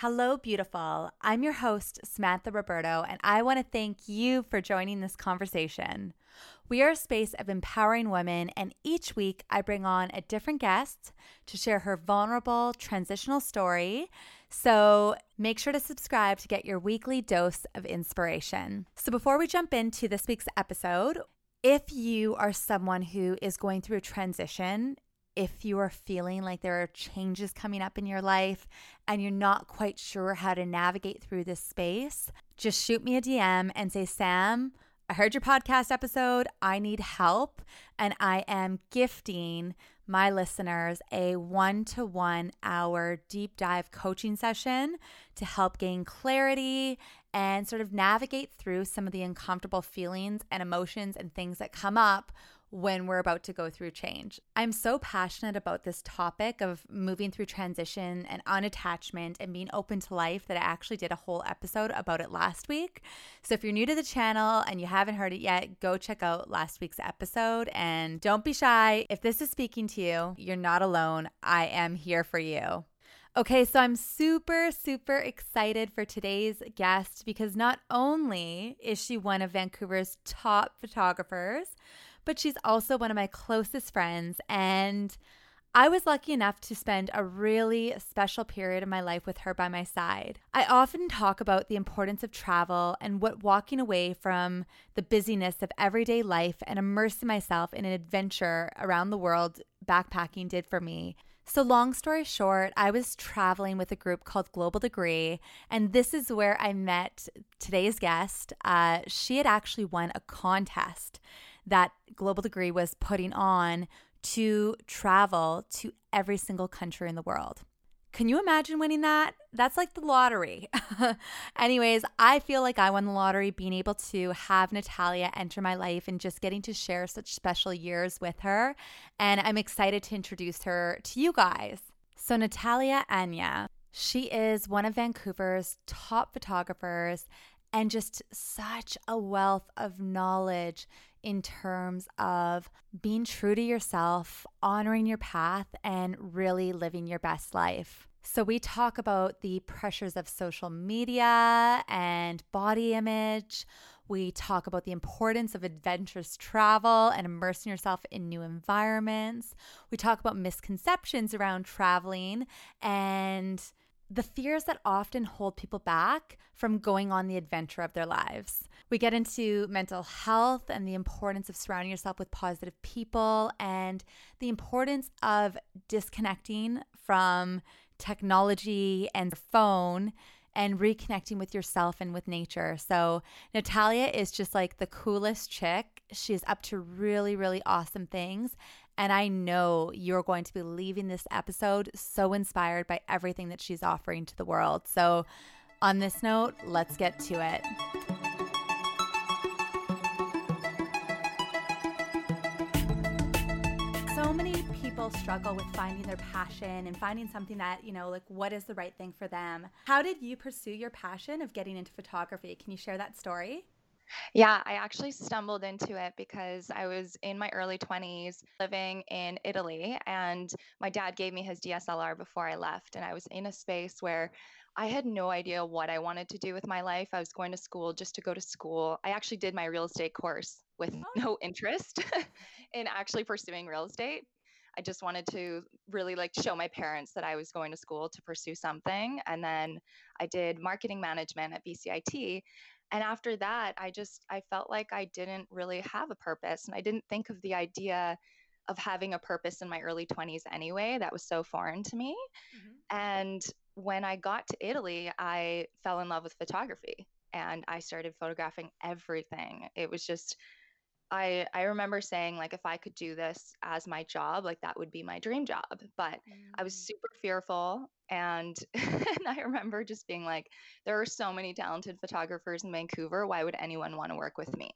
Hello, beautiful. I'm your host, Samantha Roberto, and I want to thank you for joining this conversation. We are a space of empowering women, and each week I bring on a different guest to share her vulnerable transitional story. So make sure to subscribe to get your weekly dose of inspiration. So before we jump into this week's episode, if you are someone who is going through a transition if you are feeling like there are changes coming up in your life and you're not quite sure how to navigate through this space, just shoot me a DM and say, Sam, I heard your podcast episode. I need help. And I am gifting my listeners a one to one hour deep dive coaching session to help gain clarity and sort of navigate through some of the uncomfortable feelings and emotions and things that come up when we're about to go through change. I'm so passionate about this topic of moving through transition and unattachment and being open to life that I actually did a whole episode about it last week. So if you're new to the channel and you haven't heard it yet, go check out last week's episode and don't be shy. If this is speaking to you, you're not alone. I am here for you. Okay, so I'm super, super excited for today's guest because not only is she one of Vancouver's top photographers, but she's also one of my closest friends. And I was lucky enough to spend a really special period of my life with her by my side. I often talk about the importance of travel and what walking away from the busyness of everyday life and immersing myself in an adventure around the world backpacking did for me. So, long story short, I was traveling with a group called Global Degree, and this is where I met today's guest. Uh, she had actually won a contest that Global Degree was putting on to travel to every single country in the world. Can you imagine winning that? That's like the lottery. Anyways, I feel like I won the lottery being able to have Natalia enter my life and just getting to share such special years with her. And I'm excited to introduce her to you guys. So, Natalia Anya, she is one of Vancouver's top photographers and just such a wealth of knowledge in terms of being true to yourself, honoring your path, and really living your best life. So, we talk about the pressures of social media and body image. We talk about the importance of adventurous travel and immersing yourself in new environments. We talk about misconceptions around traveling and the fears that often hold people back from going on the adventure of their lives. We get into mental health and the importance of surrounding yourself with positive people and the importance of disconnecting from technology and phone and reconnecting with yourself and with nature. So, Natalia is just like the coolest chick. She's up to really, really awesome things. And I know you're going to be leaving this episode so inspired by everything that she's offering to the world. So, on this note, let's get to it. So many people struggle with finding their passion and finding something that, you know, like what is the right thing for them. How did you pursue your passion of getting into photography? Can you share that story? Yeah, I actually stumbled into it because I was in my early 20s living in Italy, and my dad gave me his DSLR before I left. And I was in a space where I had no idea what I wanted to do with my life. I was going to school just to go to school. I actually did my real estate course with oh. no interest in actually pursuing real estate. I just wanted to really like show my parents that I was going to school to pursue something. And then I did marketing management at BCIT and after that i just i felt like i didn't really have a purpose and i didn't think of the idea of having a purpose in my early 20s anyway that was so foreign to me mm-hmm. and when i got to italy i fell in love with photography and i started photographing everything it was just I I remember saying like if I could do this as my job, like that would be my dream job. But mm. I was mm. super fearful and and I remember just being like there are so many talented photographers in Vancouver, why would anyone want to work with me?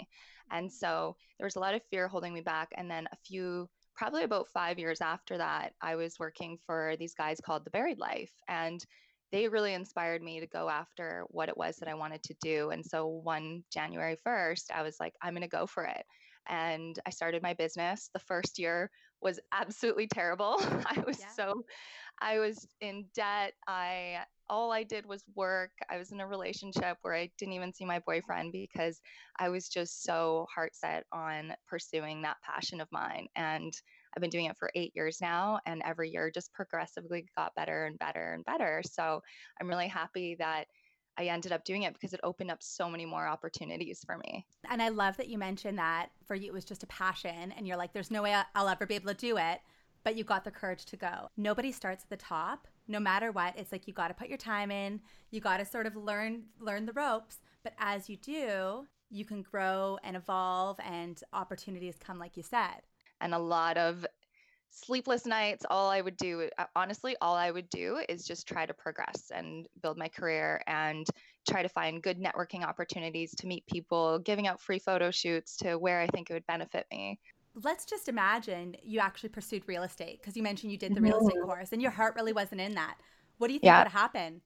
And so there was a lot of fear holding me back and then a few probably about 5 years after that, I was working for these guys called The Buried Life and they really inspired me to go after what it was that I wanted to do. And so one January 1st, I was like, I'm going to go for it. And I started my business. The first year was absolutely terrible. I was yeah. so I was in debt. I all I did was work. I was in a relationship where I didn't even see my boyfriend because I was just so heart set on pursuing that passion of mine. And I've been doing it for eight years now, and every year just progressively got better and better and better. So I'm really happy that I ended up doing it because it opened up so many more opportunities for me. And I love that you mentioned that for you it was just a passion, and you're like, there's no way I'll ever be able to do it but you got the courage to go. Nobody starts at the top. No matter what, it's like you got to put your time in. You got to sort of learn learn the ropes, but as you do, you can grow and evolve and opportunities come like you said. And a lot of sleepless nights all i would do uh, honestly all i would do is just try to progress and build my career and try to find good networking opportunities to meet people giving out free photo shoots to where i think it would benefit me let's just imagine you actually pursued real estate because you mentioned you did the real estate mm-hmm. course and your heart really wasn't in that. What do you think yeah. would happen?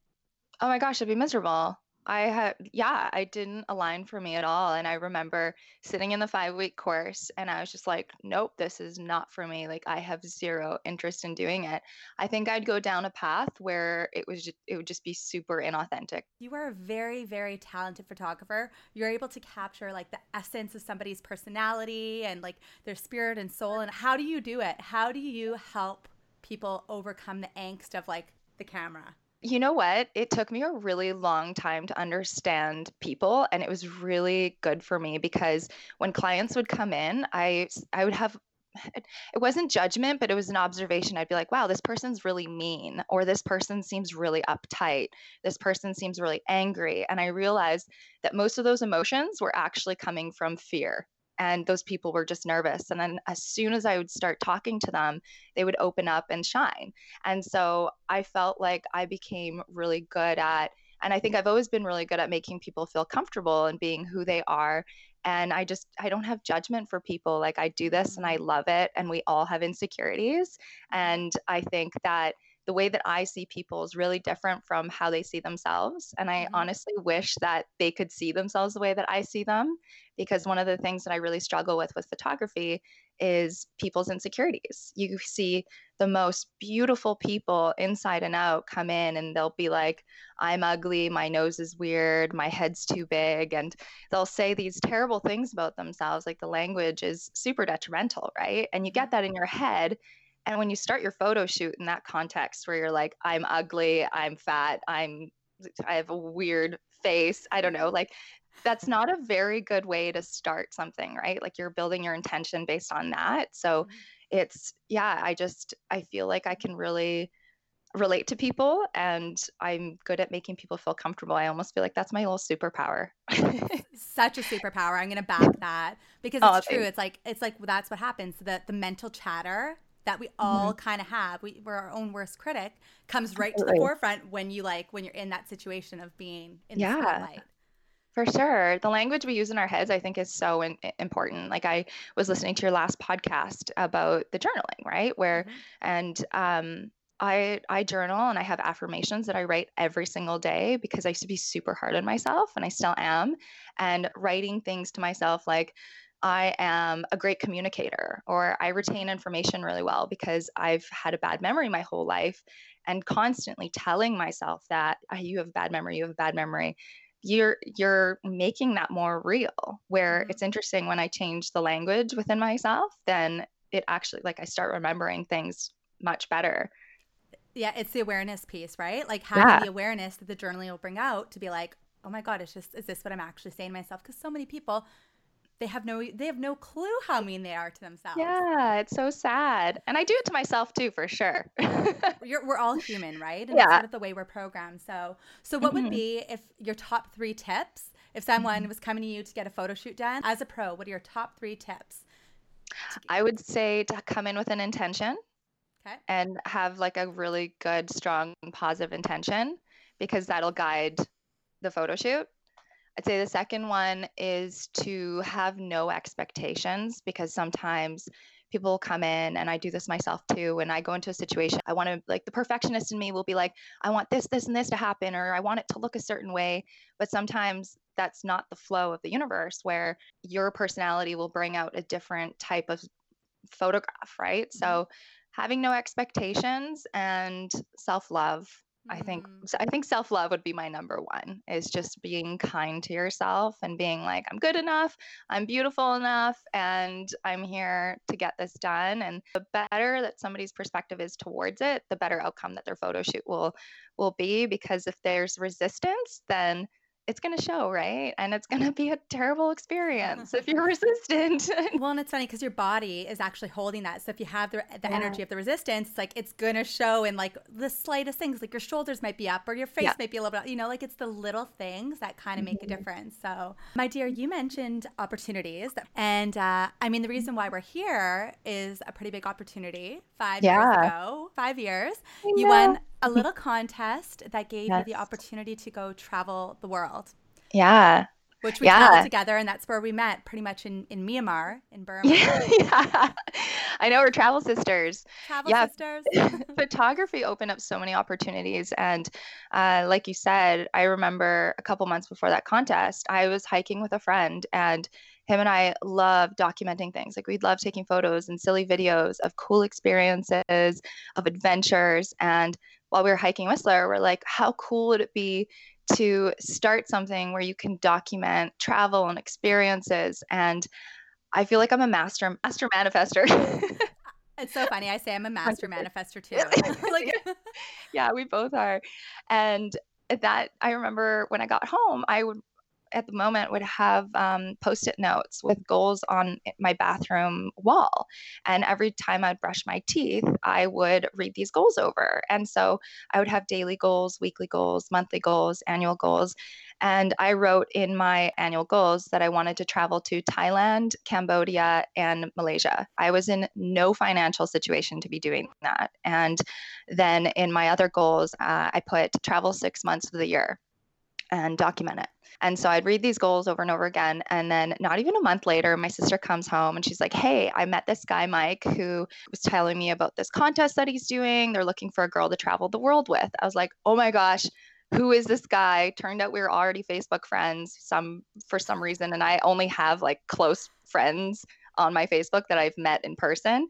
Oh my gosh, it'd be miserable. I had, yeah, I didn't align for me at all. And I remember sitting in the five week course and I was just like, nope, this is not for me. Like, I have zero interest in doing it. I think I'd go down a path where it was, just, it would just be super inauthentic. You are a very, very talented photographer. You're able to capture like the essence of somebody's personality and like their spirit and soul. And how do you do it? How do you help people overcome the angst of like the camera? You know what? It took me a really long time to understand people and it was really good for me because when clients would come in, I I would have it wasn't judgment, but it was an observation. I'd be like, wow, this person's really mean, or this person seems really uptight. This person seems really angry. And I realized that most of those emotions were actually coming from fear and those people were just nervous and then as soon as i would start talking to them they would open up and shine. And so i felt like i became really good at and i think i've always been really good at making people feel comfortable and being who they are and i just i don't have judgment for people like i do this and i love it and we all have insecurities and i think that the way that I see people is really different from how they see themselves. And I mm-hmm. honestly wish that they could see themselves the way that I see them because one of the things that I really struggle with with photography is people's insecurities. You see the most beautiful people inside and out come in and they'll be like, I'm ugly, my nose is weird, my head's too big. And they'll say these terrible things about themselves. Like the language is super detrimental, right? And you get that in your head. And when you start your photo shoot in that context where you're like, I'm ugly, I'm fat, I'm I have a weird face. I don't know. Like that's not a very good way to start something, right? Like you're building your intention based on that. So mm-hmm. it's, yeah, I just, I feel like I can really relate to people and I'm good at making people feel comfortable. I almost feel like that's my little superpower. Such a superpower. I'm going to back that because it's oh, true. Thanks. It's like, it's like, that's what happens. The, the mental chatter that we all mm-hmm. kind of have. We, we're our own worst critic comes right Absolutely. to the forefront when you like, when you're in that situation of being in yeah. the spotlight. For sure. The language we use in our heads, I think, is so in- important. Like, I was listening to your last podcast about the journaling, right? Where, mm-hmm. and, um, I, I journal and I have affirmations that I write every single day because I used to be super hard on myself and I still am. And writing things to myself like, I am a great communicator or I retain information really well because I've had a bad memory my whole life and constantly telling myself that oh, you have a bad memory, you have a bad memory you're you're making that more real where mm-hmm. it's interesting when i change the language within myself then it actually like i start remembering things much better yeah it's the awareness piece right like having yeah. the awareness that the journaling will bring out to be like oh my god it's just is this what i'm actually saying to myself because so many people they have no they have no clue how mean they are to themselves. Yeah, it's so sad, and I do it to myself too, for sure. we're all human, right? And yeah, sort of the way we're programmed. So, so what mm-hmm. would be if your top three tips if someone mm-hmm. was coming to you to get a photo shoot done as a pro? What are your top three tips? I would say to come in with an intention. Okay. And have like a really good, strong, positive intention because that'll guide the photo shoot. I'd say the second one is to have no expectations because sometimes people come in and I do this myself too. When I go into a situation, I want to like the perfectionist in me will be like, I want this, this, and this to happen, or I want it to look a certain way. But sometimes that's not the flow of the universe where your personality will bring out a different type of photograph, right? Mhm. So having no expectations and self-love I think Mm. so I think self-love would be my number one is just being kind to yourself and being like I'm good enough, I'm beautiful enough and I'm here to get this done and the better that somebody's perspective is towards it, the better outcome that their photo shoot will will be because if there's resistance then it's going to show, right? And it's going to be a terrible experience if you're resistant. Well, and it's funny because your body is actually holding that. So if you have the, the Yeah. energy of the resistance, it's like it's gonna show in like the slightest things, like your shoulders might be up or your face Yeah. might be a little bit, you know, like it's the little things that kind of make a Mhm. difference. So, my dear, you mentioned opportunities, and uh, I mean the reason why we're here is a pretty big opportunity. Five years ago, five years, you won a little contest that gave you the opportunity to go travel the world. Yeah. Which we Yeah. traveled together, and that's where we met, pretty much in, in Myanmar, in Burma. Yeah. I know we're travel sisters. Travel Yeah. sisters. photography opened up so many opportunities and uh, like you said i remember a couple months before that contest i was hiking with a friend and him and i love documenting things like we'd love taking photos and silly videos of cool experiences of adventures and while we were hiking whistler we're like how cool would it be to start something where you can document travel and experiences and i feel like i'm a master master manifester It's so funny. I say I'm a master 100%. manifester too. Like, yeah, we both are. And that I remember when I got home, I would at the moment would have um, post-it notes with goals on my bathroom wall. And every time i'd brush my teeth i would read these goals over. And so i would have daily goals weekly goals monthly goals annual goals. And i wrote in my annual goals that i wanted to travel to thailand cambodia and malaysia. I was in no financial situation to be doing that. And then in my other goals uh, i put travel six months of the year and document it. And so I'd read these goals over and over again. And then, not even a month later, my sister comes home and she's like, Hey, I met this guy, Mike, who was telling me about this contest that he's doing. They're looking for a girl to travel the world with. I was like, Oh my gosh. Who is this guy? Turned out we were already Facebook friends some for some reason and I only have like close friends on my Facebook that I've met in person.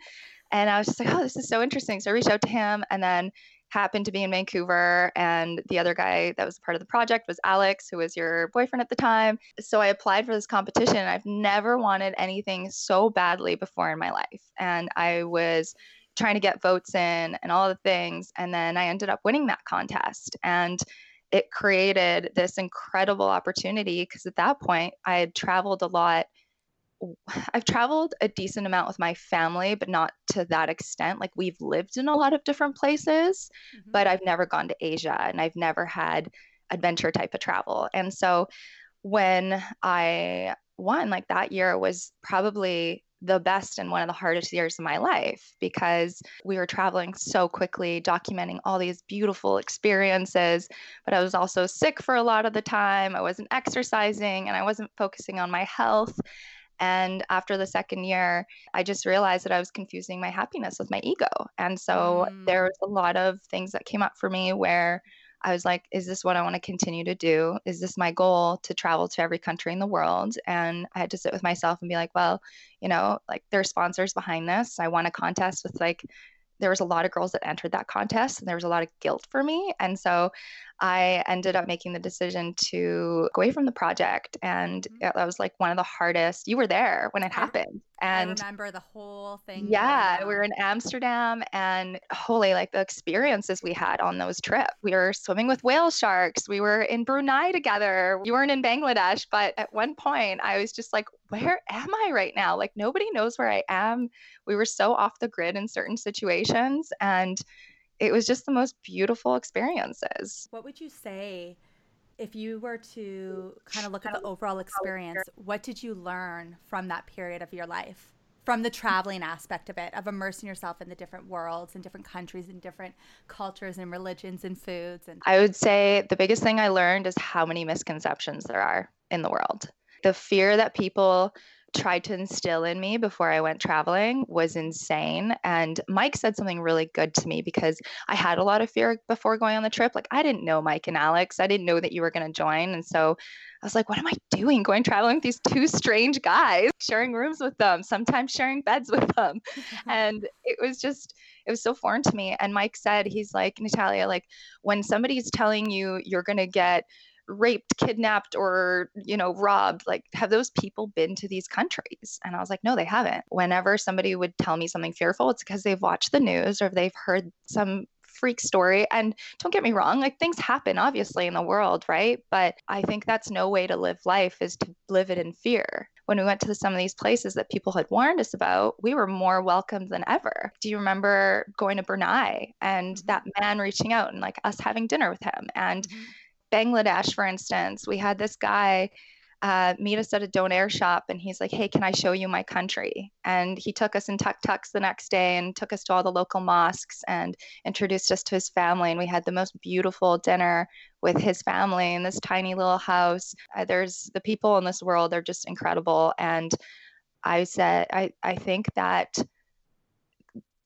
And I was just like, oh, this is so interesting. So I reached out to him and then happened to be in Vancouver. And the other guy that was part of the project was Alex, who was your boyfriend at the time. So I applied for this competition. And I've never wanted anything so badly before in my life. And I was trying to get votes in and all the things. And then I ended up winning that contest. And it created this incredible opportunity because at that point I had traveled a lot I've traveled a decent amount with my family, but not to that extent. Like we've lived in a lot of different places, Mhm. but I've never gone to Asia and I've never had adventure type of travel. And so when I won, like that year was probably the best and one of the hardest years of my life because we were traveling so quickly, documenting all these beautiful experiences. But I was also sick for a lot of the time. I wasn't exercising and I wasn't focusing on my health. And after the second year, I just realized that I was confusing my happiness with my ego. And so Mm. there was a lot of things that came up for me where I was like, is this what I want to continue to do? Is this my goal to travel to every country in the world? And I had to sit with myself and be like, well, you know, like there are sponsors behind this. I won a contest with like, there was a lot of girls that entered that contest and there was a lot of guilt for me. And so I ended up making the decision to go away from the project. And Mhm. that was like one of the hardest. You were there when it I- happened. I And remember the whole thing. yeah, we were in Amsterdam and holy, like the experiences we had on those trips. We were swimming with whale sharks. We were in Brunei together. We weren't in Bangladesh, but at one point I was just like, where am I right now? Like nobody knows where I am. We were so off the grid in certain situations and it was just the most beautiful experiences. What would you say if you were to kind of look at the overall experience? What did you learn from that period of your life? From the traveling aspect of it, of immersing yourself in the different worlds and different countries and different cultures and religions and foods and I would say the biggest thing I learned is how many misconceptions there are in the world. The fear that people tried to instill in me before I went traveling was insane. And Mike said something really good to me because I had a lot of fear before going on the trip. Like, I didn't know Mike and Alex, I didn't know that you were going to join. And so I was like, what am I doing going traveling with these two strange guys, sharing rooms with them, sometimes sharing beds with them? and it was just, it was so foreign to me. And Mike said, he's like, Natalia, like when somebody's telling you you're going to get raped, kidnapped, or, you know, robbed, like have those people been to these countries? And I was like, no, they haven't. Whenever somebody would tell me something fearful, it's because they've watched the news or they've heard some freak story. And don't get me wrong, like things happen obviously in the world, right? But I think that's no way to live life is to live it in fear. When we went to the, some of these places that people had warned us about, we were more welcomed than ever. Do you remember going to Brunei and mm-hmm. that man reaching out and like us having dinner with him? And mm-hmm. Bangladesh, for instance, we had this guy uh, meet us at a donair shop and he's like, Hey, can I show you my country? And he took us in tuk tuks the next day and took us to all the local mosques and introduced us to his family. And we had the most beautiful dinner with his family in this tiny little house. Uh, there's the people in this world, they're just incredible. And I said, I, I think that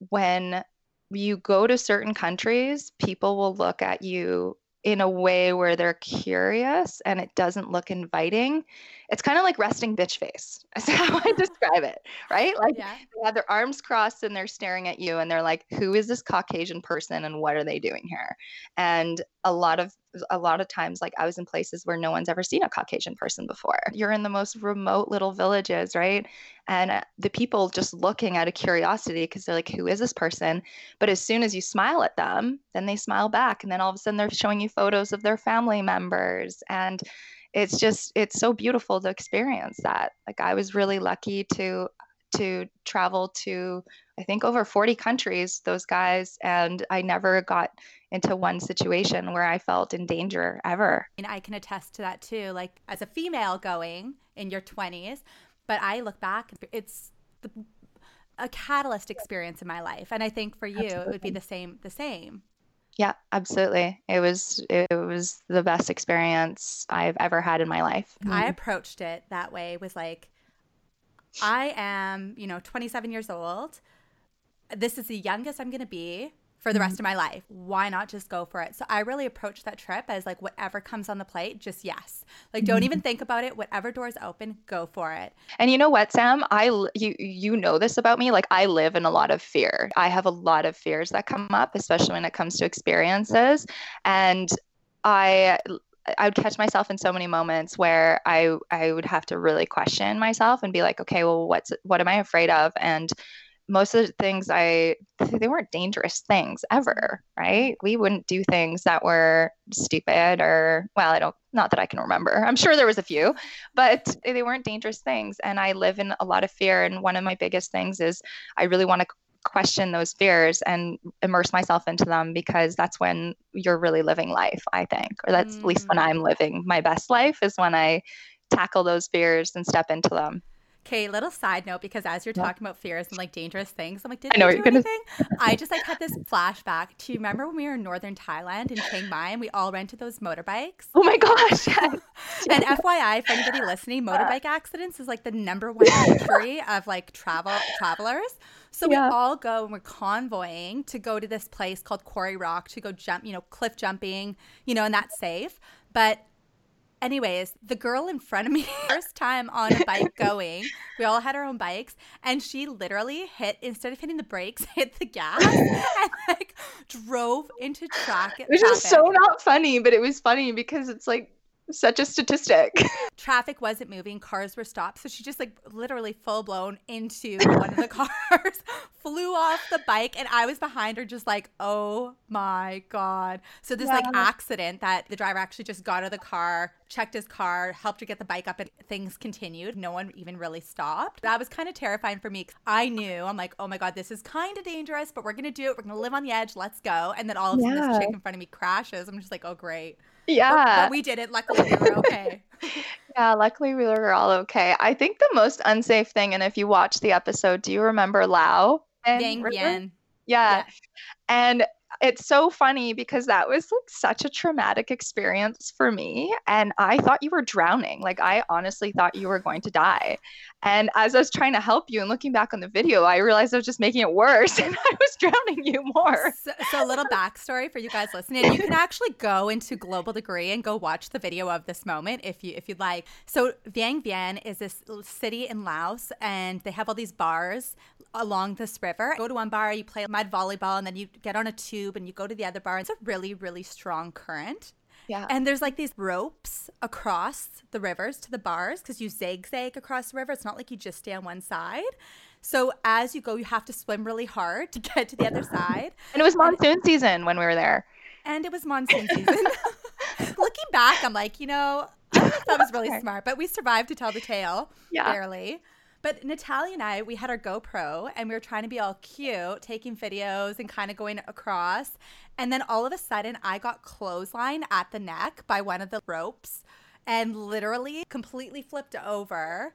when you go to certain countries, people will look at you in a way where they're curious and it doesn't look inviting. It's kind of like resting bitch face. That's how I describe it, right? Like yeah. they have their arms crossed and they're staring at you and they're like, who is this Caucasian person and what are they doing here? And a lot of a lot of times like i was in places where no one's ever seen a caucasian person before you're in the most remote little villages right and uh, the people just looking out of curiosity because they're like who is this person but as soon as you smile at them then they smile back and then all of a sudden they're showing you photos of their family members and it's just it's so beautiful to experience that like i was really lucky to to travel to I think over 40 countries, those guys, and I never got into one situation where I felt in danger ever. And I can attest to that too. Like as a female going in your 20s, but I look back, it's the, a catalyst experience in my life, and I think for you absolutely. it would be the same. The same. Yeah, absolutely. It was it was the best experience I've ever had in my life. I mm. approached it that way. Was like, I am, you know, 27 years old this is the youngest I'm going to be for the rest mm-hmm. of my life. Why not just go for it? So I really approach that trip as like whatever comes on the plate, just yes. Like don't mm-hmm. even think about it. Whatever doors open, go for it. And you know what, Sam? I you you know this about me. Like I live in a lot of fear. I have a lot of fears that come up, especially when it comes to experiences. And I I would catch myself in so many moments where I I would have to really question myself and be like, okay, well, what's what am I afraid of? And most of the things I they weren't dangerous things ever, right? We wouldn't do things that were stupid or well, I don't not that I can remember. I'm sure there was a few, but they weren't dangerous things and I live in a lot of fear and one of my biggest things is I really want to question those fears and immerse myself into them because that's when you're really living life, I think. Or that's mm. at least when mm. I'm living my best life is when I tackle those fears and step into them. Okay, little side note because as you're talking about fears and like dangerous things, I'm like, did I know do anything? Gonna... I just like had this flashback. Do you remember when we were in northern Thailand in Chiang Mai and we all rented those motorbikes? Oh my gosh! Yes. and FYI, for anybody listening, motorbike accidents is like the number one injury of like travel travelers. So yeah. we all go and we're convoying to go to this place called Quarry Rock to go jump, you know, cliff jumping, you know, and that's safe. But Anyways, the girl in front of me, first time on a bike going, we all had our own bikes, and she literally hit, instead of hitting the brakes, hit the gas and like drove into track. Which is so not funny, but it was funny because it's like such a statistic. Traffic wasn't moving, cars were stopped. So she just like literally full blown into one of the cars, flew off the bike, and I was behind her just like, oh my God. So this yeah. like accident that the driver actually just got out of the car, checked his car, helped her get the bike up, and things continued. No one even really stopped. That was kind of terrifying for me. I knew, I'm like, oh my God, this is kind of dangerous, but we're going to do it. We're going to live on the edge. Let's go. And then all of a sudden, yeah. this chick in front of me crashes. I'm just like, oh, great. Yeah. But, but we did it. Luckily, we were okay. yeah, luckily we were all okay. I think the most unsafe thing, and if you watch the episode, do you remember Lao? Vang Vieng. Yeah. yeah. And it's so funny because that was like such a traumatic experience for me. And I thought you were drowning. Like, I honestly thought you were going to die. And as I was trying to help you and looking back on the video, I realized I was just making it worse and I was drowning you more. So, so a little backstory for you guys listening. You can actually go into Global Degree and go watch the video of this moment if you if you'd like. So Vang Vieng is this city in Laos and they have all these bars along this river. Go to one bar, you play mud volleyball, and then you get on a tube and you go to the other bar. It's a really, really strong current. Yeah. And there's like these ropes across the rivers to the bars because you zigzag across the river. It's not like you just stay on one side. So as you go, you have to swim really hard to get to the other side. And it was monsoon season when we were there. And it was monsoon season. Looking back, I'm like, you know, I don't know if that was really smart, but we survived to tell the tale, yeah. barely. But Natalia and I, we had our GoPro and we were trying to be all cute, taking videos and kind of going across. And then all of a sudden, I got clothesline at the neck by one of the ropes and literally completely flipped over,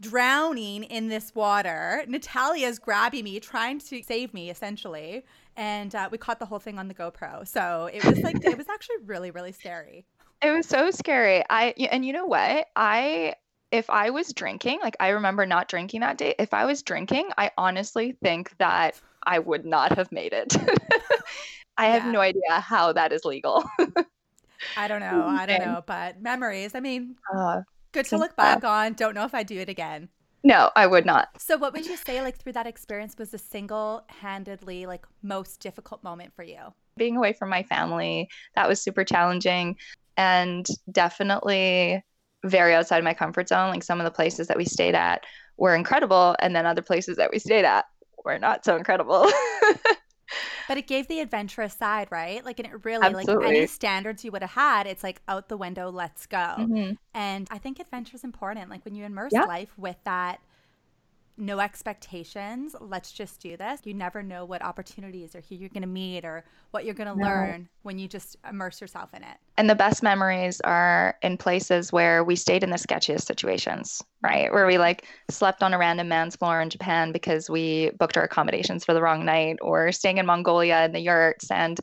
drowning in this water. Natalia's grabbing me, trying to save me, essentially. And uh, we caught the whole thing on the GoPro. So it was like, it was actually really, really scary. It was so scary. I and you know what? I if I was drinking, like I remember not drinking that day, if I was drinking, I honestly think that I would not have made it. I yeah. have no idea how that is legal. I don't know. I don't know. But memories, I mean, uh, good to look back on. Don't know if I'd do it again. No, I would not. So, what would you say, like, through that experience was the single handedly, like, most difficult moment for you? Being away from my family, that was super challenging. And definitely very outside my comfort zone. Like some of the places that we stayed at were incredible, and then other places that we stayed at were not so incredible. but it gave the adventurous side, right? Like, and it really, Absolutely. like, any standards you would have had, it's like out the window, let's go. Mm-hmm. And I think adventure is important. Like, when you immerse yeah. life with that no expectations. Let's just do this. You never know what opportunities or who you're going to meet or what you're going to no. learn when you just immerse yourself in it. And the best memories are in places where we stayed in the sketchiest situations, right? Where we like slept on a random man's floor in Japan because we booked our accommodations for the wrong night or staying in Mongolia in the yurts and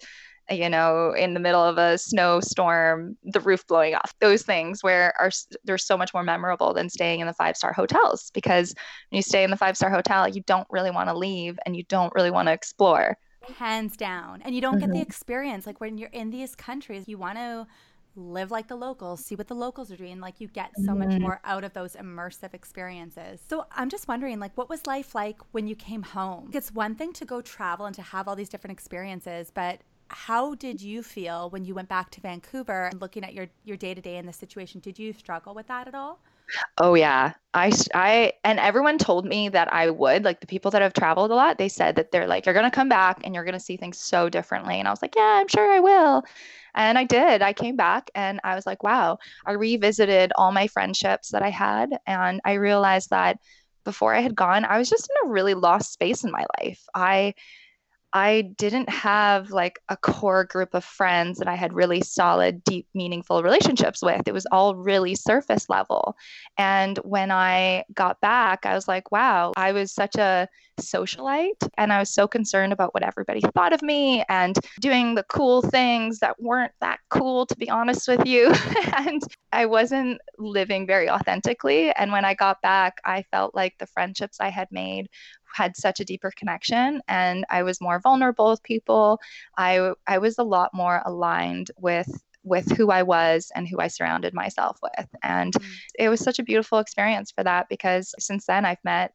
you know, in the middle of a snowstorm, the roof blowing off. Those things where are they're so much more memorable than staying in the five star hotels because when you stay in the five star hotel, you don't really want to leave and you don't really want to explore. Hands down. And you don't mm-hmm. get the mm-hmm. experience. Like when you're in these countries, you want to live like the locals, see what the locals are doing. Like you get so mm-hmm. much more out of those immersive experiences. So I'm just wondering, like, what was life like when you came home? It's one thing to go travel and to have all these different experiences, but how did you feel when you went back to Vancouver and looking at your your day to day in the situation? Did you struggle with that at all? Oh yeah. I I and everyone told me that I would. Like the people that have traveled a lot, they said that they're like you're going to come back and you're going to see things so differently. And I was like, yeah, I'm sure I will. And I did. I came back and I was like, wow. I revisited all my friendships that I had and I realized that before I had gone, I was just in a really lost space in my life. I I didn't have like a core group of friends that I had really solid, deep, meaningful relationships with. It was all really surface level. And when I got back, I was like, wow, I was such a socialite and I was so concerned about what everybody thought of me and doing the cool things that weren't that cool, to be honest with you. and I wasn't living very authentically. And when I got back, I felt like the friendships I had made had such a deeper connection and I was more vulnerable with people. I I was a lot more aligned with with who I was and who I surrounded myself with. And mm. it was such a beautiful experience for that because since then I've met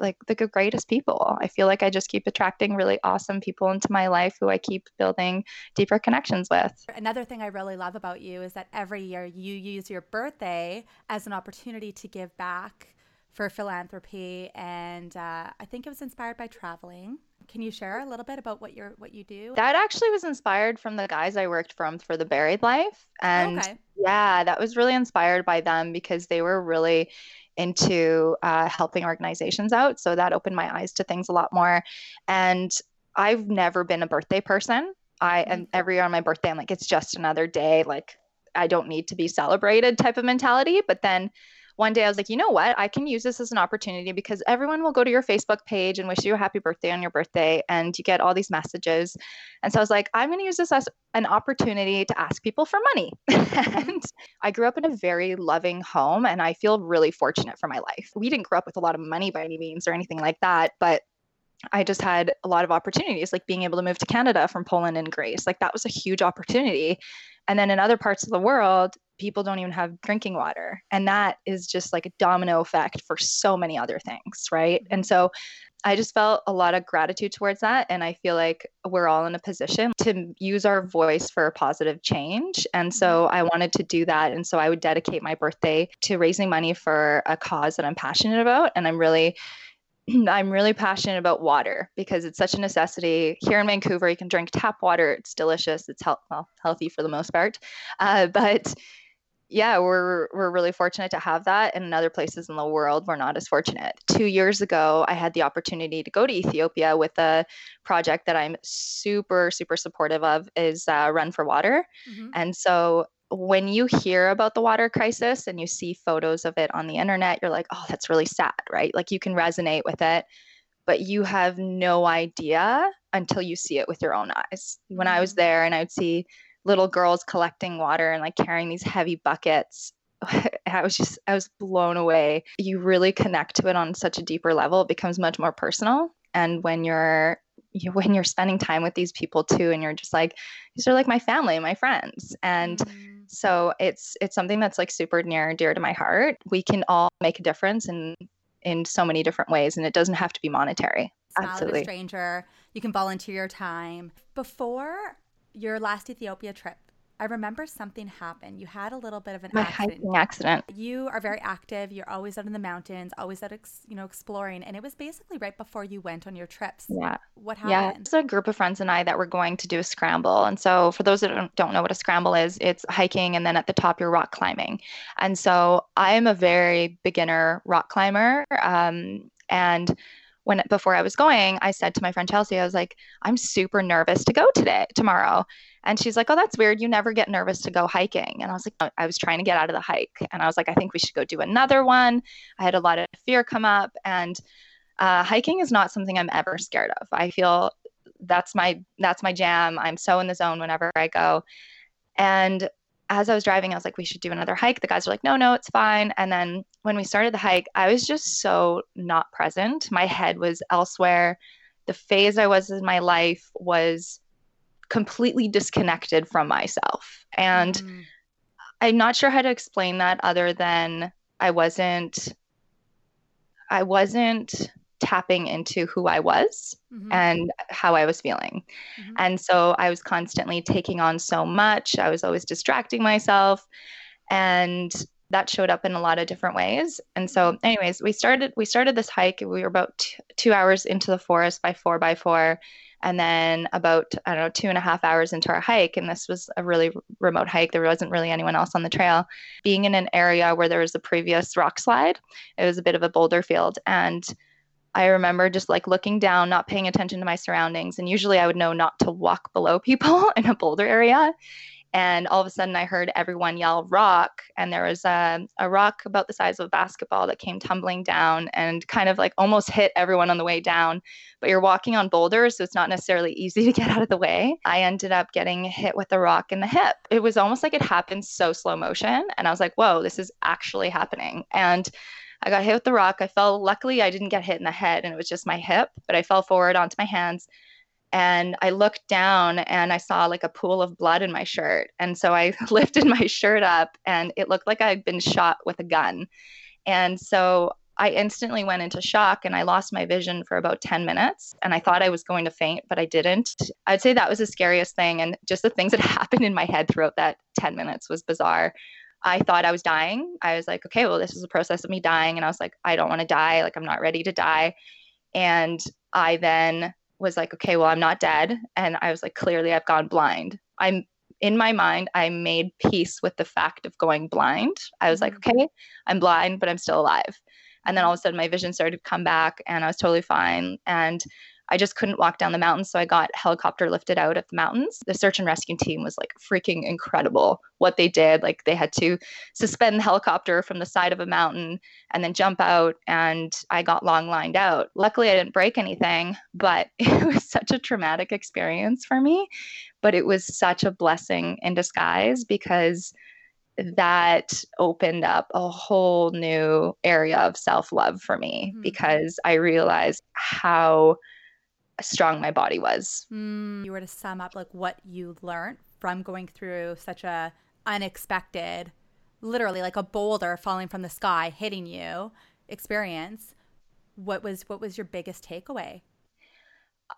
like the greatest people. I feel like I just keep attracting really awesome people into my life who I keep building deeper connections with. Another thing I really love about you is that every year you use your birthday as an opportunity to give back for philanthropy, and uh, I think it was inspired by traveling. Can you share a little bit about what you're what you do? That actually was inspired from the guys I worked from for the buried life, and okay. yeah, that was really inspired by them because they were really into uh, helping organizations out. So that opened my eyes to things a lot more. And I've never been a birthday person. I and mm-hmm. every year on my birthday, I'm like, it's just another day. Like I don't need to be celebrated type of mentality. But then one day I was like, you know what? I can use this as an opportunity because everyone will go to your Facebook page and wish you a happy birthday on your birthday, and you get all these messages. And so I was like, I'm going to use this as an opportunity to ask people for money. Mm-hmm. and I grew up in a very loving home, and I feel really fortunate for my life. We didn't grow up with a lot of money by any means or anything like that, but I just had a lot of opportunities, like being able to move to Canada from Poland and Greece. Like that was a huge opportunity. And then in other parts of the world, people don't even have drinking water. And that is just like a domino effect for so many other things, right? And so I just felt a lot of gratitude towards that. And I feel like we're all in a position to use our voice for a positive change. And so mm-hmm. I wanted to do that. And so I would dedicate my birthday to raising money for a cause that I'm passionate about. And I'm really I'm really passionate about water because it's such a necessity. Here in Vancouver, you can drink tap water. It's delicious. It's health, well, healthy for the most part. Uh, but yeah, we're we're really fortunate to have that. And in other places in the world, we're not as fortunate. Two years ago, I had the opportunity to go to Ethiopia with a project that I'm super super supportive of is uh, Run for Water. Mm-hmm. And so when you hear about the water crisis and you see photos of it on the internet, you're like, oh, that's really sad, right? Like you can resonate with it, but you have no idea until you see it with your own eyes. When I was mm-hmm. there and I would see little girls collecting water and like carrying these heavy buckets, I was just, I was blown away. You really connect to it on such a deeper level. It becomes much more personal. And when you're you, when you're spending time with these people too and you're just like these are like my family my friends and mm-hmm. so it's it's something that's like super near and dear to my heart we can all make a difference in in so many different ways and it doesn't have to be monetary Smile absolutely a stranger you can volunteer your time before your last ethiopia trip I remember something happened. You had a little bit of an My accident. hiking accident. You are very active. You're always out in the mountains, always out, ex- you know, exploring. And it was basically right before you went on your trips. Yeah. What happened? Yeah, it's a group of friends and I that were going to do a scramble. And so, for those that don't know what a scramble is, it's hiking and then at the top you're rock climbing. And so, I am a very beginner rock climber. Um, and when before I was going, I said to my friend Chelsea, I was like, I'm super nervous to go today, tomorrow. And she's like, Oh, that's weird. You never get nervous to go hiking. And I was like, I was trying to get out of the hike. And I was like, I think we should go do another one. I had a lot of fear come up. And uh, hiking is not something I'm ever scared of. I feel that's my that's my jam. I'm so in the zone whenever I go. And as I was driving, I was like, we should do another hike. The guys were like, no, no, it's fine. And then when we started the hike, I was just so not present. My head was elsewhere. The phase I was in my life was completely disconnected from myself. And mm. I'm not sure how to explain that other than I wasn't I wasn't tapping into who I was mm-hmm. and how I was feeling. Mm-hmm. And so I was constantly taking on so much. I was always distracting myself and that showed up in a lot of different ways. And so mm-hmm. anyways, we started we started this hike. We were about t- 2 hours into the forest by 4 by 4 and then about, I don't know, two and a half hours into our hike, and this was a really remote hike, there wasn't really anyone else on the trail. Being in an area where there was a previous rock slide, it was a bit of a boulder field. And I remember just like looking down, not paying attention to my surroundings. And usually I would know not to walk below people in a boulder area and all of a sudden i heard everyone yell rock and there was a, a rock about the size of a basketball that came tumbling down and kind of like almost hit everyone on the way down but you're walking on boulders so it's not necessarily easy to get out of the way i ended up getting hit with a rock in the hip it was almost like it happened so slow motion and i was like whoa this is actually happening and I got hit with the rock. I fell. Luckily, I didn't get hit in the head, and it was just my hip. But I fell forward onto my hands, and I looked down and I saw like a pool of blood in my shirt. And so I lifted my shirt up and it looked like I'd been shot with a gun. And so I instantly went into shock and I lost my vision for about 10 minutes. And I thought I was going to faint, but I didn't. I'd say that was the scariest thing. And just the things that happened in my head throughout that 10 minutes was bizarre. I thought I was dying. I was like, okay, well, this is a process of me dying. And I was like, I don't want to die. Like, I'm not ready to die. And I then was like, okay, well, I'm not dead. And I was like, clearly I've gone blind. I'm in my mind, I made peace with the fact of going blind. I was like, mm-hmm. okay, I'm blind, but I'm still alive. And then all of a sudden my vision started to come back and I was totally fine. And I just couldn't walk down the mountains. So I got helicopter lifted out of the mountains. The search and rescue team was like freaking incredible what they did. Like they had to suspend the helicopter from the side of a mountain and then jump out. And I got long lined out. Luckily, I didn't break anything, but it was such a traumatic experience for me. But it was such a blessing in disguise because that opened up a whole new area of self love for me mm-hmm. because I realized how strong my body was. Mm, you were to sum up like what you learned from going through such a unexpected, literally like a boulder falling from the sky hitting you experience. What was what was your biggest takeaway?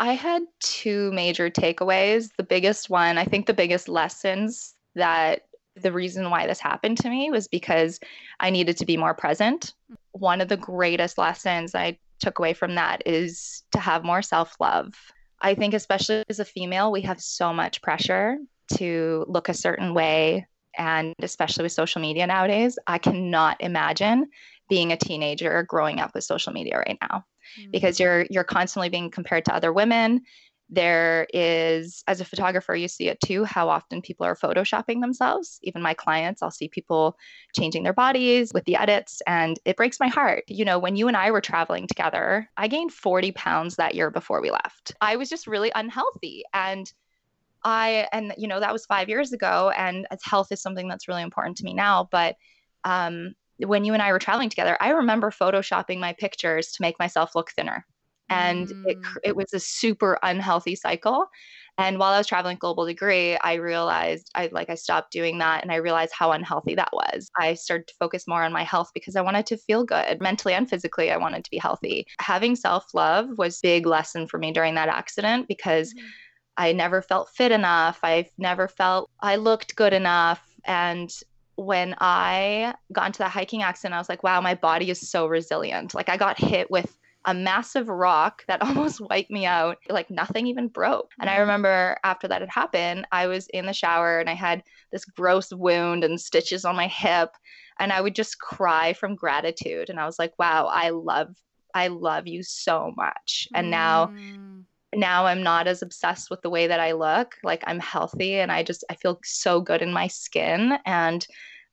I had two major takeaways. The biggest one, I think the biggest lessons that the reason why this happened to me was because I needed to be more present. One of the greatest lessons I took away from that is to have more self love. I think, especially as a female, we have so much pressure to look a certain way. And especially with social media nowadays, I cannot imagine being a teenager growing up with social media right now mm-hmm. because you're you're constantly being compared to other women there is, as a photographer, you see it too, how often people are photoshopping themselves. Even my clients, I'll see people changing their bodies with the edits, and it breaks my heart. You know, when you and I were traveling together, I gained 40 pounds that year before we left. I was just really unhealthy. And I, and you know, that was five years ago, and health is something that's really important to me now. But, um, when you and I were traveling together, I remember photoshopping my pictures to make myself look thinner and mm. it it was a super unhealthy cycle and while i was traveling global degree i realized i like i stopped doing that and i realized how unhealthy that was i started to focus more on my health because i wanted to feel good mentally and physically i wanted to be healthy having self-love was big lesson for me during that accident because mm. i never felt fit enough i never felt i looked good enough and when I got into that hiking accident, I was like, wow, my body is so resilient. Like I got hit with a massive rock that almost wiped me out. Like nothing even broke. And I remember after that had happened, I was in the shower and I had this gross wound and stitches on my hip. And I would just cry from gratitude. And I was like, wow, I love, I love you so much. And now, mm. now I'm not as obsessed with the way that I look. Like I'm healthy and I just, I feel so good in my skin. And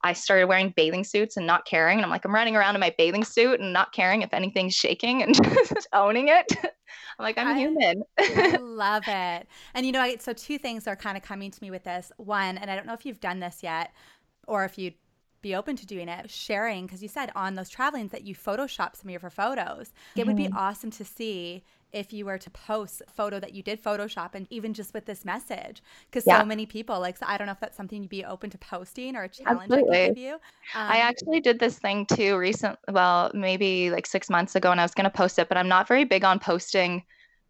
I started wearing bathing suits and not caring. And I'm like, I'm running around in my bathing suit and not caring if anything's shaking and just owning it. I'm like, I'm I, human. I love it. And you know, so two things are kind of coming to me with this. One, and I don't know if you've done this yet or if you'd be open to doing it, sharing, because you said on those travelings that you Photoshop some of your photos. Mm-hmm. It would be mm-hmm. awesome to see if you were to post a photo that you did Photoshop and even just with this message. Because yeah. so many people, like, so I don't know if that's something you'd be open to posting or a challenge Absolutely. I give you. Um, I actually did this thing too recent, well, maybe like six months ago, and I was going to post it, but I'm not very big on posting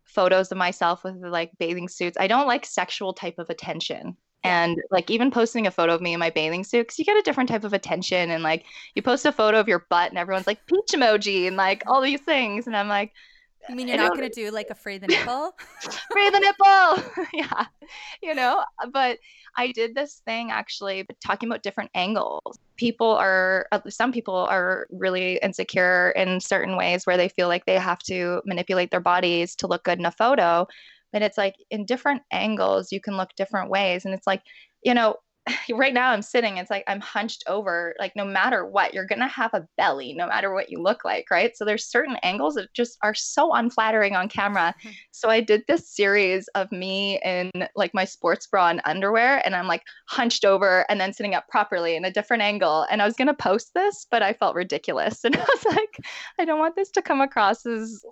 photos of myself with like bathing suits. I don't like sexual type of attention. And like even posting a photo of me in my bathing suit, because you get a different type of attention. And like you post a photo of your butt, and everyone's like peach emoji and like all these things. And I'm like, you mean you're not going to do like a free the nipple? free the nipple. yeah. You know, but I did this thing actually talking about different angles. People are, some people are really insecure in certain ways where they feel like they have to manipulate their bodies to look good in a photo. But it's like in different angles, you can look different ways. And it's like, you know, right now I'm sitting, it's like I'm hunched over. Like, no matter what, you're going to have a belly, no matter what you look like, right? So, there's certain angles that just are so unflattering on camera. So, I did this series of me in like my sports bra and underwear, and I'm like hunched over and then sitting up properly in a different angle. And I was going to post this, but I felt ridiculous. And I was like, I don't want this to come across as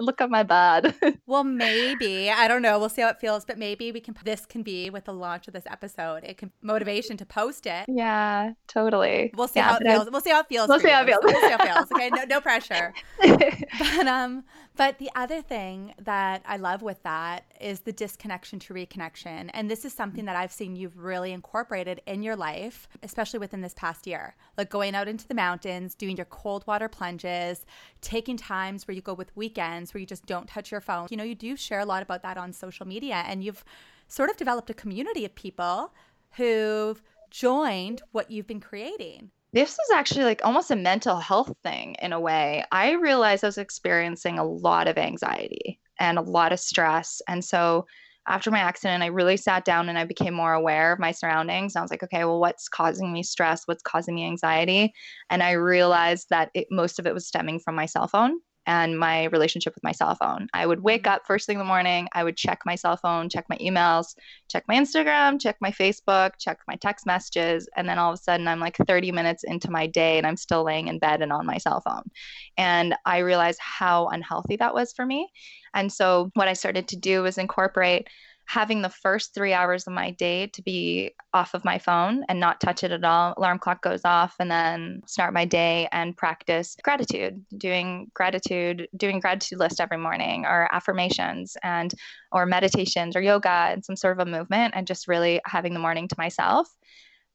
look at my bad. well, maybe. I don't know. We'll see how it feels, but maybe we can, this can be with the launch of this episode. It can motivation to post it. Yeah, totally. We'll see yeah, how it feels. I, we'll see how it feels. We'll see how it feels. We'll see how it feels. Okay, no, no pressure. but um, but the other thing that I love with that is the disconnection to reconnection, and this is something that I've seen you've really incorporated in your life, especially within this past year. Like going out into the mountains, doing your cold water plunges, taking times where you go with weekends where you just don't touch your phone. You know, you do share a lot about that on social media, and you've sort of developed a community of people who've joined what you've been creating. This was actually like almost a mental health thing in a way. I realized I was experiencing a lot of anxiety. and a lot of stress. And so after my accident, I really sat down and I became more aware of my surroundings. I was like, okay, well, what's causing me stress? What's causing me anxiety? And I realized that it, most of it was stemming from my cell phone and my relationship with my cell phone. I would wake mm-hmm. up first thing in the morning, I would check my cell phone, check my emails, check my Instagram, check my Facebook, check my text messages, and then all of a sudden I'm like 30 minutes into my day and I'm still laying in bed and on my cell phone. And I realized how unhealthy that was for me. And so what I started to do was incorporate having the first three hours of my day to be off of my phone and not touch it at all. Alarm clock goes off and then start my day and practice gratitude, doing gratitude, doing gratitude list every morning or affirmations and or meditations or yoga and some sort of a movement and just really having the morning to myself.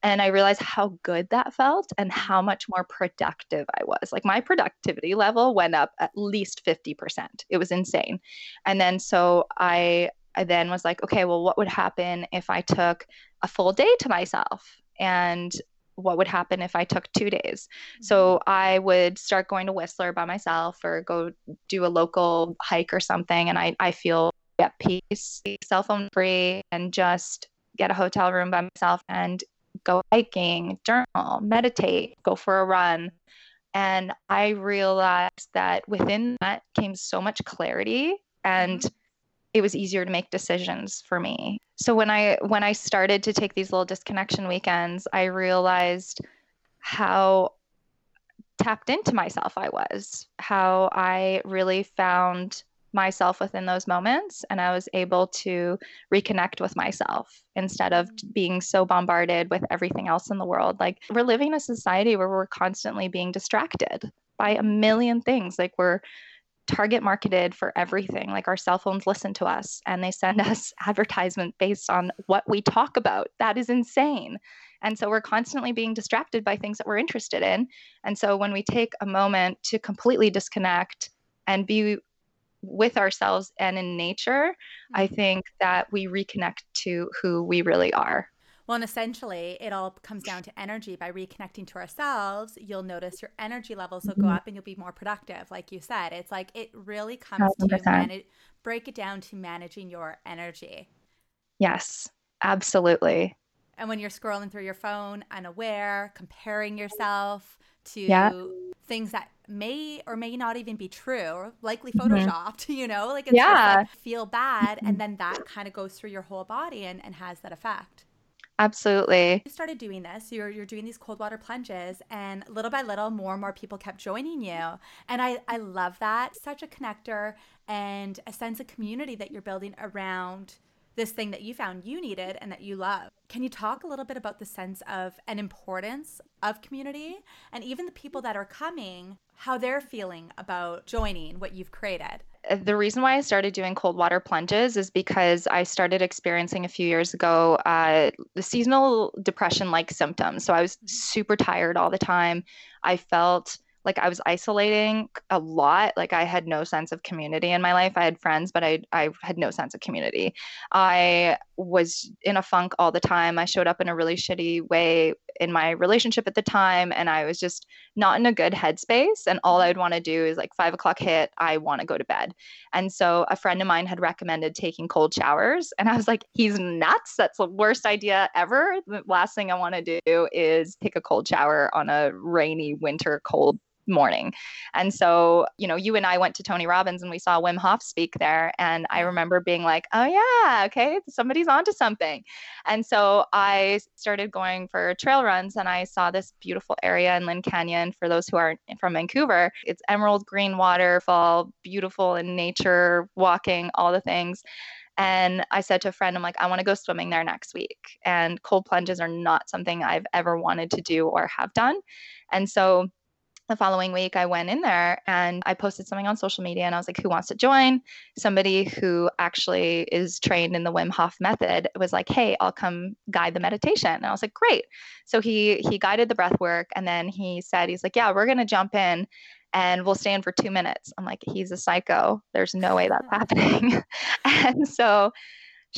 And I realized how good that felt and how much more productive I was. Like my productivity level went up at least 50%. It was insane. And then so I I then was like, okay, well, what would happen if I took a full day to myself? And what would happen if I took two days? Mm-hmm. So I would start going to Whistler by myself or go do a local hike or something. And I, I feel at peace, cell phone free, and just get a hotel room by myself and go hiking, journal, meditate, go for a run. And I realized that within that came so much clarity and mm-hmm it was easier to make decisions for me. So when I when I started to take these little disconnection weekends, I realized how tapped into myself I was, how I really found myself within those moments and I was able to reconnect with myself instead of mm-hmm. being so bombarded with everything else in the world. Like we're living in a society where we're constantly being distracted by a million things. Like we're target marketed for everything. Like our cell phones listen to us and they send us advertisement based on what we talk about. That is insane. And so we're constantly being distracted by things that we're interested in. And so when we take a moment to completely disconnect and be with ourselves and in nature, I mm-hmm. think that we reconnect to who we really are. Well, and essentially, it all comes down to energy. By reconnecting to ourselves, you'll notice your energy levels will go mm-hmm. up and you'll be more productive. Like you said, it's like it really comes 100%. to manage, break it down to managing your energy. Yes, absolutely. And when you're scrolling through your phone, unaware, comparing yourself to yeah. things that may or may not even be true, likely mm-hmm. photoshopped, mm-hmm. you know, like it's yeah. Like feel bad. And mm-hmm. then that kind of goes through your whole body and, and has that effect. Absolutely. You started doing this. You're you're doing these cold water plunges and little by little more and more people kept joining you. And I I love that. Such a connector and a sense of community that you're building around this thing that you found you needed and that you love. Can you talk a little bit about the sense of an importance of community and even the people that are coming, how they're feeling about joining what you've created? the reason why I started doing cold water plunges is because I started experiencing a few years ago uh, the seasonal depression like symptoms. So I was super tired all the time. I felt like I was isolating a lot. Like I had no sense of community in my life. I had friends, but I I had no sense of community. I was in a funk all the time. I showed up in a really shitty way in my relationship at the time, and I was just not in a good headspace. And all mm-hmm. I'd want to do is like five o'clock hit, I want to go to bed. And so a friend of mine had recommended taking cold showers, and I was like, he's nuts. That's the worst idea ever. The last thing I want to do is take a cold shower on a rainy winter cold morning. And so, you know, you and I went to Tony Robbins and we saw Wim Hof speak there. And I mm-hmm. remember being like, oh, yeah, okay, somebody's onto something. And so I started going for trail runs and I saw this beautiful area in Lynn Canyon. For those who aren't from Vancouver, it's emerald green waterfall, beautiful in nature, walking, all the things. And I said to a friend, I'm like, I want to go swimming there next week. And cold plunges are not something I've ever wanted to do or have done. And so the following week i went in there and i posted something on social media and i was like who wants to join? Somebody who actually is trained in the wim hof method was like hey i'll come guide the meditation. And i was like great. So he he guided the breath work and then he said he's like yeah we're going to jump in and we'll stand for two minutes. I'm like he's a psycho. There's no way that's happening. And so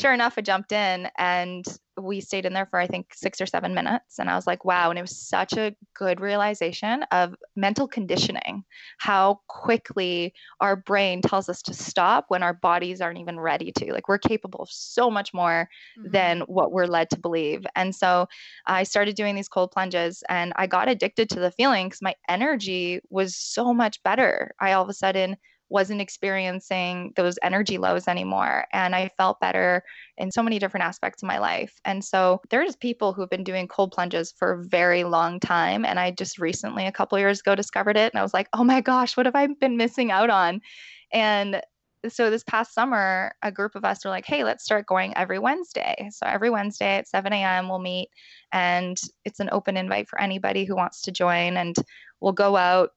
sure enough i jumped in and we stayed in there for I think six or seven minutes. And I was like, wow. And it was such a good realization of mental conditioning, how quickly our brain tells us to stop when our bodies aren't even ready to. Like we're capable of so much more mm-hmm. than what we're led to believe. And so I started doing these cold plunges and I got addicted to the feeling because my energy was so much better. I all of a sudden wasn't experiencing those energy lows anymore. And I felt better in so many different aspects of my life. And so there's people who've been doing cold plunges for a very long time. And I just recently, a couple years ago, discovered it. And I was like, oh my gosh, what have I been missing out on? And so this past summer, a group of us were like, hey, let's start going every Wednesday. So every Wednesday at 7 a.m., we'll meet and it's an open invite for anybody who wants to join. And we'll go out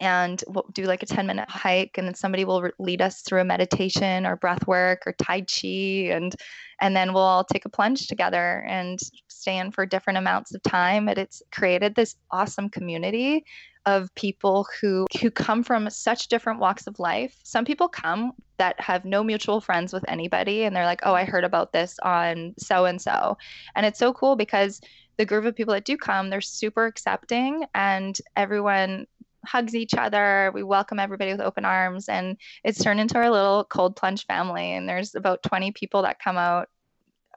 and we'll do like a 10 minute hike and then somebody will lead us through a meditation or breath work or tai chi and and then we'll all take a plunge together and stay in for different amounts of time. And it's created this awesome community of people who who come from such different walks of life. Some people come that have no mutual friends with anybody and they're like oh i heard about this on so and so and it's so cool because the group of people that do come they're super accepting and everyone hugs each other. We welcome everybody with open arms, and it's turned into our little cold plunge family. And there's about 20 people that come out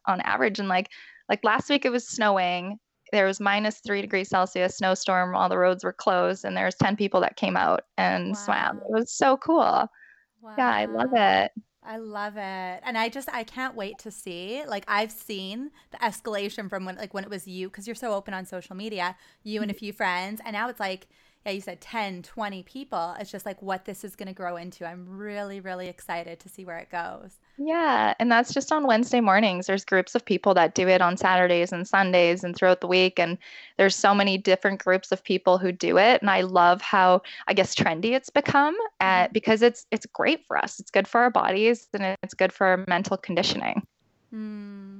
on average. And like like last week, it was snowing. There was minus three degrees Celsius, snowstorm. All the roads were closed, and there was 10 people that came out and wow. swam. It was so cool. Wow. Yeah, I love it. I love it. And I just I can't wait to see. Like I've seen the escalation from when like when it was you cuz you're so open on social media, you and a mm-hmm. few friends, and now it's like yeah, you said 10, 20 people. It's just like what this is going to grow into. I'm really, really excited to see where it goes. Yeah. And that's just on Wednesday mornings. There's groups of people that do it on Saturdays and Sundays and throughout the week. And there's so many different groups of people who do it. And I love how, I guess, trendy it's become uh, mm-hmm. because it's, it's great for us. It's good for our bodies and it's good for our mental conditioning. Mm.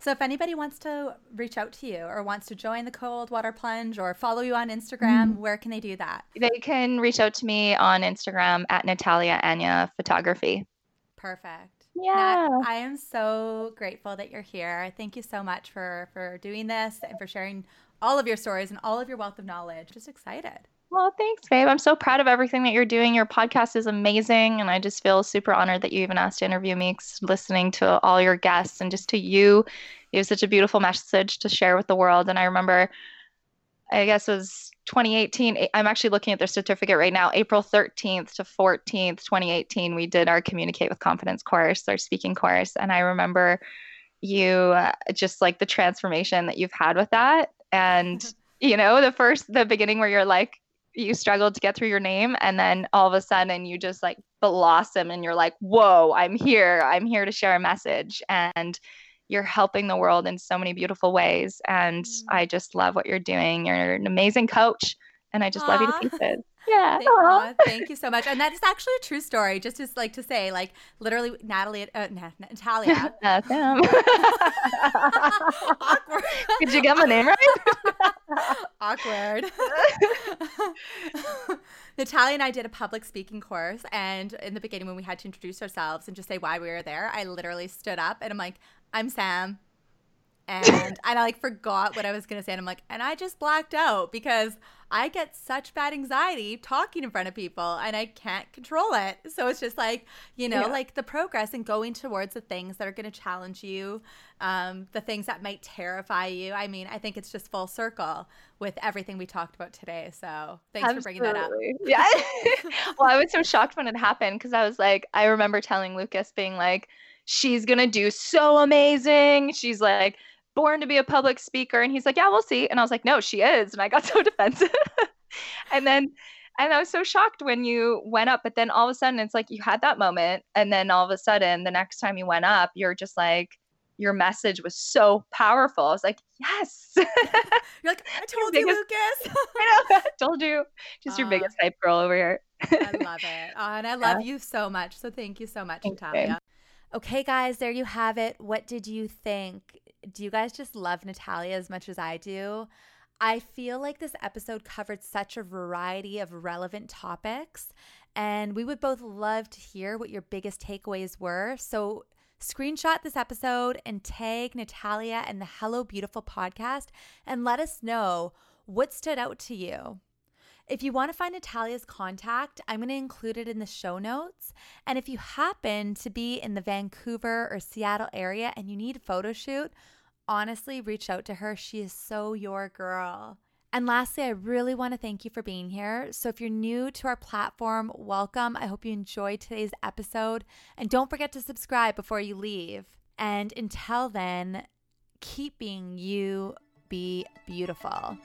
So if anybody wants to reach out to you or wants to join the cold water plunge or follow you on Instagram, mm-hmm. where can they do that? They can reach out to me on Instagram at Natalia Anya Photography. Perfect. Yeah. Nat, I am so grateful that you're here. Thank you so much for for doing this and for sharing all of your stories and all of your wealth of knowledge. Just excited. Well, thanks, babe. I'm so proud of everything that you're doing. Your podcast is amazing. And I just feel super honored that you even asked to interview me, listening to all your guests and just to you. You have such a beautiful message to share with the world. And I remember, I guess it was 2018. I'm actually looking at the certificate right now. April 13th to 14th, 2018, we did our Communicate with Confidence course, our speaking course. And I remember you uh, just like the transformation that you've had with that. And you know the first the beginning where you're like you struggled to get through your name and then all of a sudden you just like blossom and you're like whoa i'm here. I'm here to share a message. And you're helping the world in so many beautiful ways. And mm. i just love what you're doing. You're an amazing coach and i just Aww. love you to pieces yeah. Thank, thank, you so much. And that is actually a true story. Just to like to say, like literally, Natalie, uh, Natalia. Awkward. Did you get my name right? Awkward. Natalia and I did a public speaking course, and in the beginning, when we had to introduce ourselves and just say why we were there, I literally stood up and I'm like, "I'm Sam." and and I like forgot what I was gonna say, and I'm like, and I just blacked out because I get such bad anxiety talking in front of people, and I can't control it. So it's just like you know, yeah. like the progress and going towards the things that are gonna challenge you, um, the things that might terrify you. I mean, I think it's just full circle with everything we talked about today. So thanks Absolutely. for bringing that up. Yeah. well, I was so shocked when it happened because I was like, I remember telling Lucas being like she's gonna do so amazing. She's like born to be a public speaker. And he's like, yeah, we'll see. And I was like, no, she is. And I got so defensive. and then, and I was so shocked when you went up. But then all of a sudden, it's like you had that moment. And then all of a sudden, the next time you went up, you're just like, your message was so powerful. I was like, yes. You're like, I told you, biggest, Lucas. I know, I told you. Just uh, your biggest hype girl over here. I love it. Oh, and I love yeah. you so much. So thank you so much, Natalia. Okay, guys, there you have it. What did you think? Do you guys just love Natalia as much as I do? I feel like this episode covered such a variety of relevant topics, and we would both love to hear what your biggest takeaways were. So Screenshot this episode and tag Natalia and the Hello Beautiful podcast and let us know what stood out to you. If you want to find Natalia's contact, I'm going to include it in the show notes. And if you happen to be in the Vancouver or Seattle area and you need a photo shoot, honestly, reach out to her. She is so your girl. And lastly, I really want to thank you for being here. So if you're new to our platform, welcome. I hope you enjoyed today's episode. And don't forget to subscribe before you leave. And until then, keep being you, be beautiful.